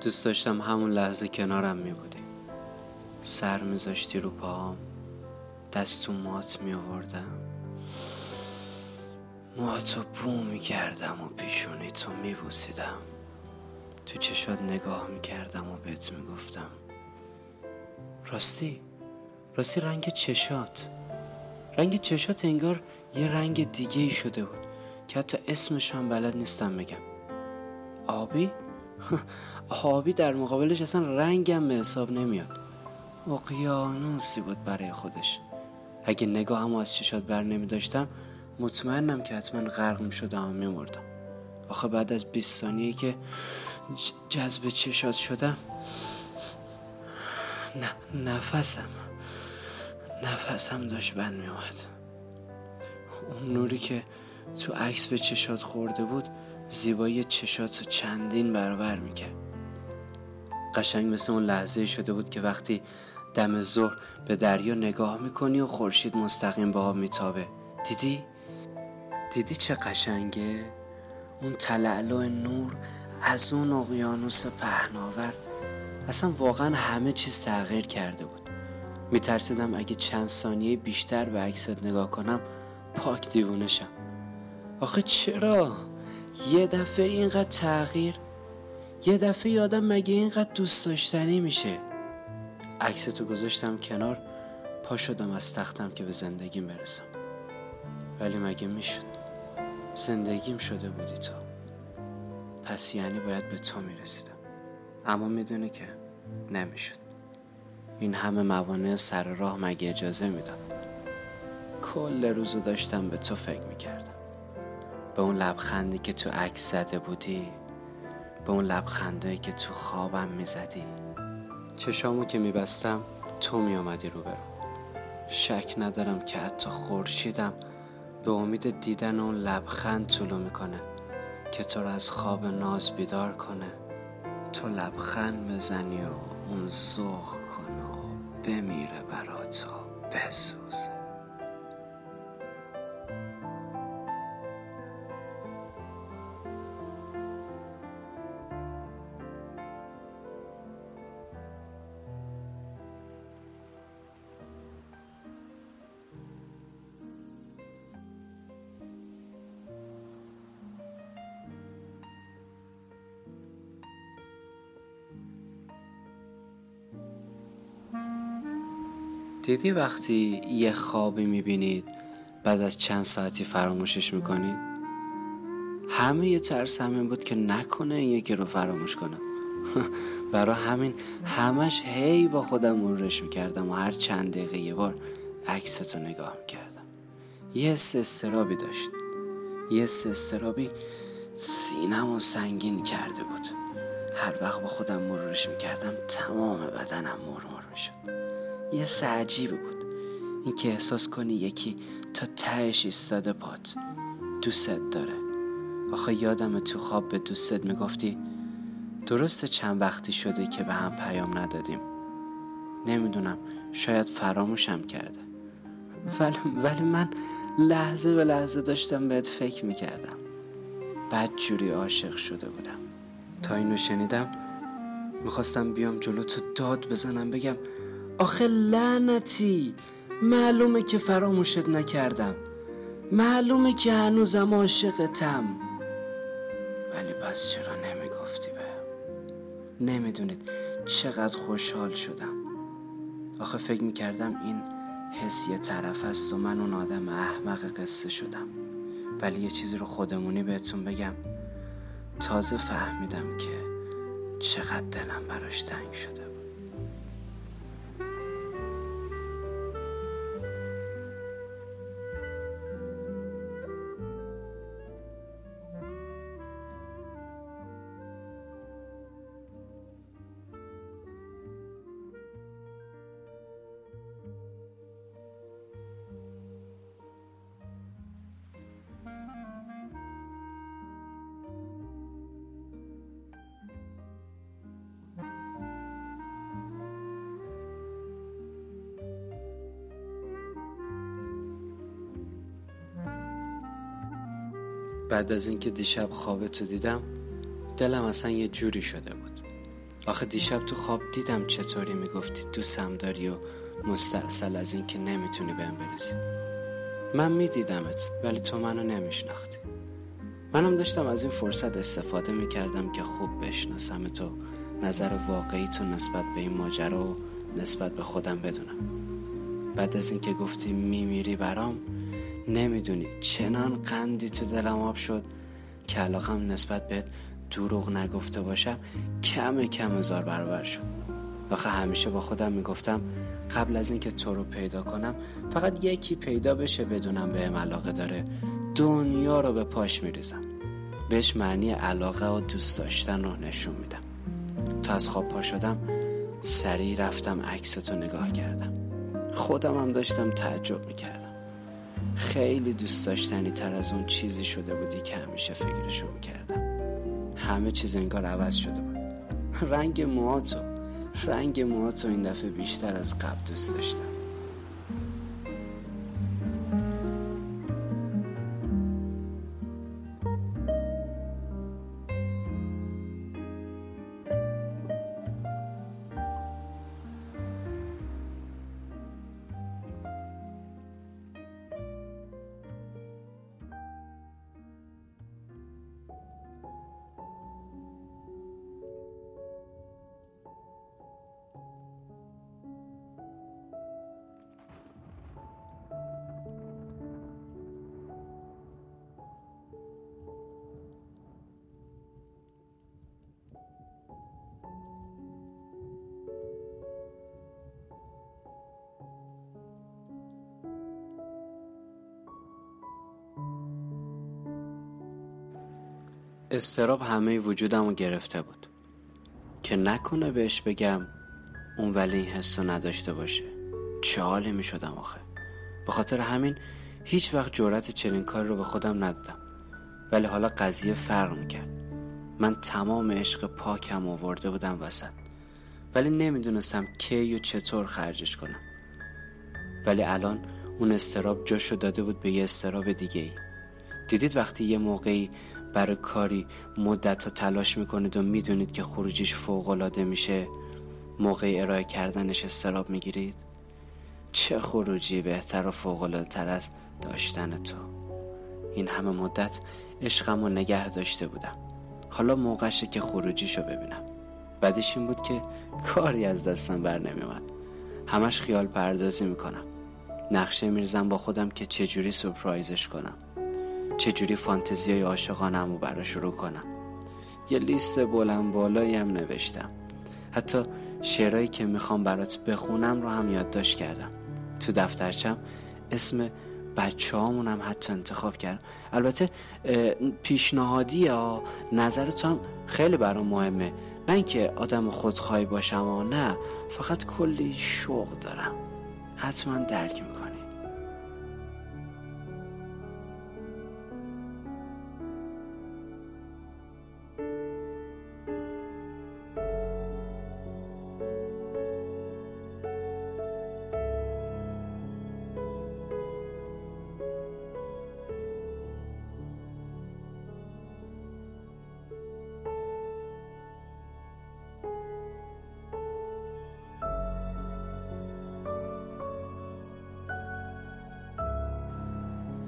دوست داشتم همون لحظه کنارم می بودی. سر میذاشتی رو پاهم دست تو مات می آوردم. موهاتو بو می کردم و پیشونی تو می بوسیدم. تو چشات نگاه می کردم و بهت می گفتم. راستی راستی رنگ چشات. رنگ چشات انگار یه رنگ دیگه ای شده بود که حتی اسمش هم بلد نیستم بگم. آبی؟ آبی در مقابلش اصلا رنگم به حساب نمیاد. اقیانوسی بود برای خودش. اگه نگاهم از چشات بر نمی داشتم مطمئنم که حتما غرق می شدم و می مردم آخه بعد از 20 ثانیه که جذب چشات شدم نه نفسم نفسم داشت بند می اومد اون نوری که تو عکس به چشات خورده بود زیبایی چشات چندین برابر می‌کرد قشنگ مثل اون لحظه شده بود که وقتی دم ظهر به دریا نگاه می‌کنی و خورشید مستقیم به آب میتابه دیدی؟ دیدی چه قشنگه؟ اون تلعلو نور از اون اقیانوس پهناور اصلا واقعا همه چیز تغییر کرده بود میترسیدم اگه چند ثانیه بیشتر به عکست نگاه کنم پاک دیوونشم آخه چرا؟ یه دفعه اینقدر تغییر یه دفعه یادم مگه اینقدر دوست داشتنی میشه؟ عکستو گذاشتم کنار پا شدم از تختم که به زندگیم برسم. ولی مگه می‌شد؟ زندگیم شده بودی تو. پس یعنی باید به تو می‌رسیدم. اما می‌دونی که نمی‌شد. این همه موانع سر راه مگه اجازه می‌داد؟ کل روزو داشتم به تو فکر می‌کردم. به اون لبخندی که تو عکس زده بودی به اون لبخندایی که تو خوابم می‌زدی. چشامو که میبستم تو میامدی رو برم شک ندارم که حتی خورشیدم به امید دیدن اون لبخند طولو می‌کنه که تو رو از خواب ناز بیدار کنه. تو لبخند بزنی و اون زخ کنه و بمیره برا تو بسوزه. دیدی وقتی یه خوابی می‌بینید بعد از چند ساعتی فراموشش می‌کنید؟ همه یه ترس همین بود که نکنه این یکی رو فراموش کنم. برا همین همش هی با خودم مرورش می‌کردم و هر چند دقیقه یه بار عکستو نگاه می‌کردم. یه استرابی داشت. یه استرابی سینم و سنگین کرده بود. هر وقت با خودم مرورش می‌کردم تمام بدنم مرمور می‌شد. یه عجیبه بود. اینکه احساس کنی یکی تا تهش ایستاده پات. دوستت داره. آخه یادم تو خواب به دوستت می‌گفتی درسته چند وقتی شده که به هم پیام ندادیم. نمی‌دونم شاید فراموشم کرده. ولی, ولی من لحظه به لحظه داشتم بهت فکر می‌کردم. بد جوری عاشق شده بودم. تا اینو شنیدم می‌خواستم بیام جلو تو داد بزنم بگم آخه لعنتی معلومه که فراموشت نکردم. معلومه که هنوزم عاشقتم. ولی پس چرا نمی‌گفتی به؟ نمی‌دونید چقدر خوشحال شدم. آخه فکر می‌کردم این حس یه طرف است و من اون آدم احمق قصه شدم. ولی یه چیزی رو خودمونی بهتون بگم. تازه فهمیدم که چقدر دلم براش تنگ شده بعد از اینکه دیشب خوابتو دیدم دلم اصلا یه جوری شده بود. آخه دیشب تو خواب دیدم چطوری می‌گفتی دوستم داری و مستاصل از اینکه نمی‌تونی بهم برسی. من میدیدمت ولی تو منو نمیشناختی. منم داشتم از این فرصت استفاده می‌کردم که خوب بشناسم تو نظر واقعی تو نسبت به این ماجرا و نسبت به خودم بدونم. بعد از اینکه گفتی میمیری برام نمی‌دونی. چنان قندی تو دلم آب شد که علاقم نسبت به دروغ نگفته باشم کم کم هزار برابر شد. آخه همیشه با خودم می‌گفتم قبل از اینکه تو رو پیدا کنم فقط یکی پیدا بشه بدونم به علاقه داره. دنیا رو به پاش میریزم. بهش معنی علاقه و دوست داشتن رو نشون میدم. تا از خواب پا شدم سریع رفتم عکس تو نگاه کردم. خودم هم داشتم تعجب می‌کردم. خیلی دوست داشتنی تر از اون چیزی شده بودی که همیشه فکرشو می‌کردم. همه چیز انگار عوض شده بود. رنگ موهاتو رنگ موهاتو این دفعه بیشتر از قبل دوست داشتم. استراب همه وجودم رو گرفته بود. که نکنه بهش بگم اون ولی این حس رو نداشته باشه. چه حالی می شدم آخه. به خاطر همین هیچ وقت جورت چنین کار رو به خودم ندادم. ولی حالا قضیه فرق کرد. من تمام عشق پاکم آورده بودم وسط. ولی نمی‌دونستم کی و چطور خرجش کنم. ولی الان اون استراب جاشو داده بود به یه استراب دیگه ای دیدید وقتی یه موقعی برای کاری مدت ها تلاش می‌کنید و می‌دونید که خروجیش فوقالعاده میشه. موقع ارائه کردنش استراب می‌گیرید. چه خروجی بهتر و فوقالعاده تر از داشتن تو؟ این همه مدت عشقم رو نگه داشته بودم. حالا موقعشه که خروجیشو ببینم. بعدش این بود که کاری از دستم بر نمیومد همش خیال پردازی می‌کنم. نقشه میرزم با خودم که چجوری سپرایزش کنم. چجوری فانتزی های عاشقانم رو برا شروع کنم؟ یه لیست بلند بالایی هم نوشتم. حتی شعرهایی که می‌خوام برات بخونم رو هم یادداشت کردم. تو دفترچم اسم بچه هم حتی انتخاب کردم. البته پیشنهادی یا نظر هم خیلی برام مهمه. نه اینکه آدم خودخواهی باشم و نه فقط کلی شوق دارم. حتما درک می‌کنم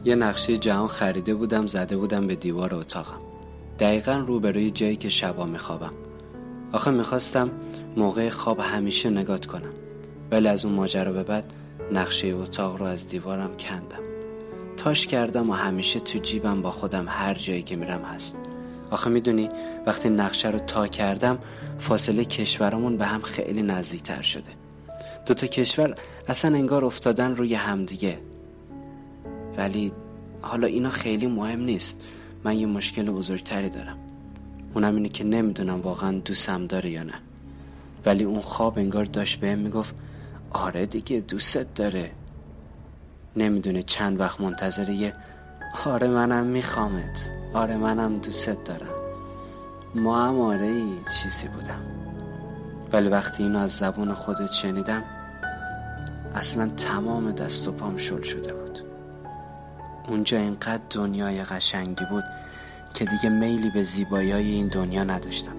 یه نقشه جهان خریده بودم زده بودم به دیوار اتاقم. دقیقا روبروی جایی که شبا میخوابم. آخه می‌خواستم موقع خواب همیشه نگات کنم. ولی از اون ماجرا به بعد نقشه اتاق رو از دیوارم کندم. تاش کردم و همیشه تو جیبم با خودم هر جایی که میرم هست. آخه می‌دونی وقتی نقشه رو تا کردم فاصله کشورمون به هم خیلی نزدیکتر شده. دوتا کشور اصلا انگار افتادن روی همدیگه. ولی حالا اینا خیلی مهم نیست. من یه مشکل بزرگتری دارم. اونم اینه که نمی‌دونم واقعا دوستم داره یا نه. ولی اون خواب انگار داشت بهم می‌گفت آره دیگه دوستت داره. نمی‌دونه چند وقت منتظر یه آره منم میخوامت. آره منم دوستت دارم. ما هم آره ای چیزی بودم. ولی وقتی اینو از زبون خودت شنیدم اصلا تمام دست و پام شل شده بود. اونجا اینقدر دنیای قشنگی بود که دیگه میلی به زیبایی این دنیا نداشتم.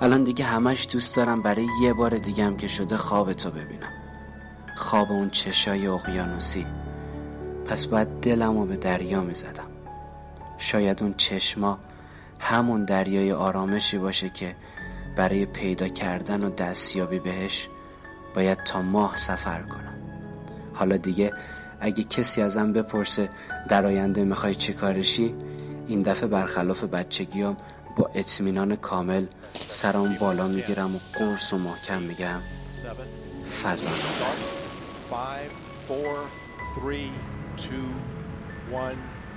الان دیگه همش دوست دارم برای یه بار دیگه هم که شده خواب تو ببینم. خواب اون چشای اقیانوسی. پس باید دلم رو به دریا می زدم شاید اون چشما همون دریای آرامشی باشه که برای پیدا کردن و دستیابی بهش باید تا ماه سفر کنم. حالا دیگه اگه کسی ازم بپرسه در آینده می‌خوای چی کارشی این دفعه برخلاف بچگیام با اطمینان کامل سرام بالا می‌گیرم و قرص و محکم میگم فضا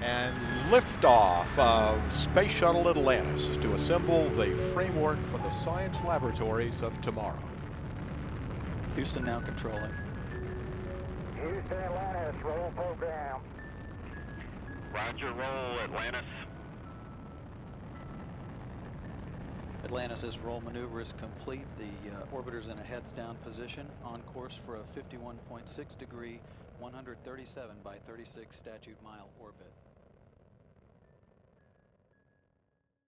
and liftoff of Space Shuttle Atlantis to assemble the framework for the science laboratories of tomorrow. Houston now controlling. Houston Atlantis, roll program. Roger, roll Atlantis. Atlantis' roll maneuver is complete. The uh, orbiter's in a heads down position on course for a 51.6 degree, 137 by 36 statute mile orbit.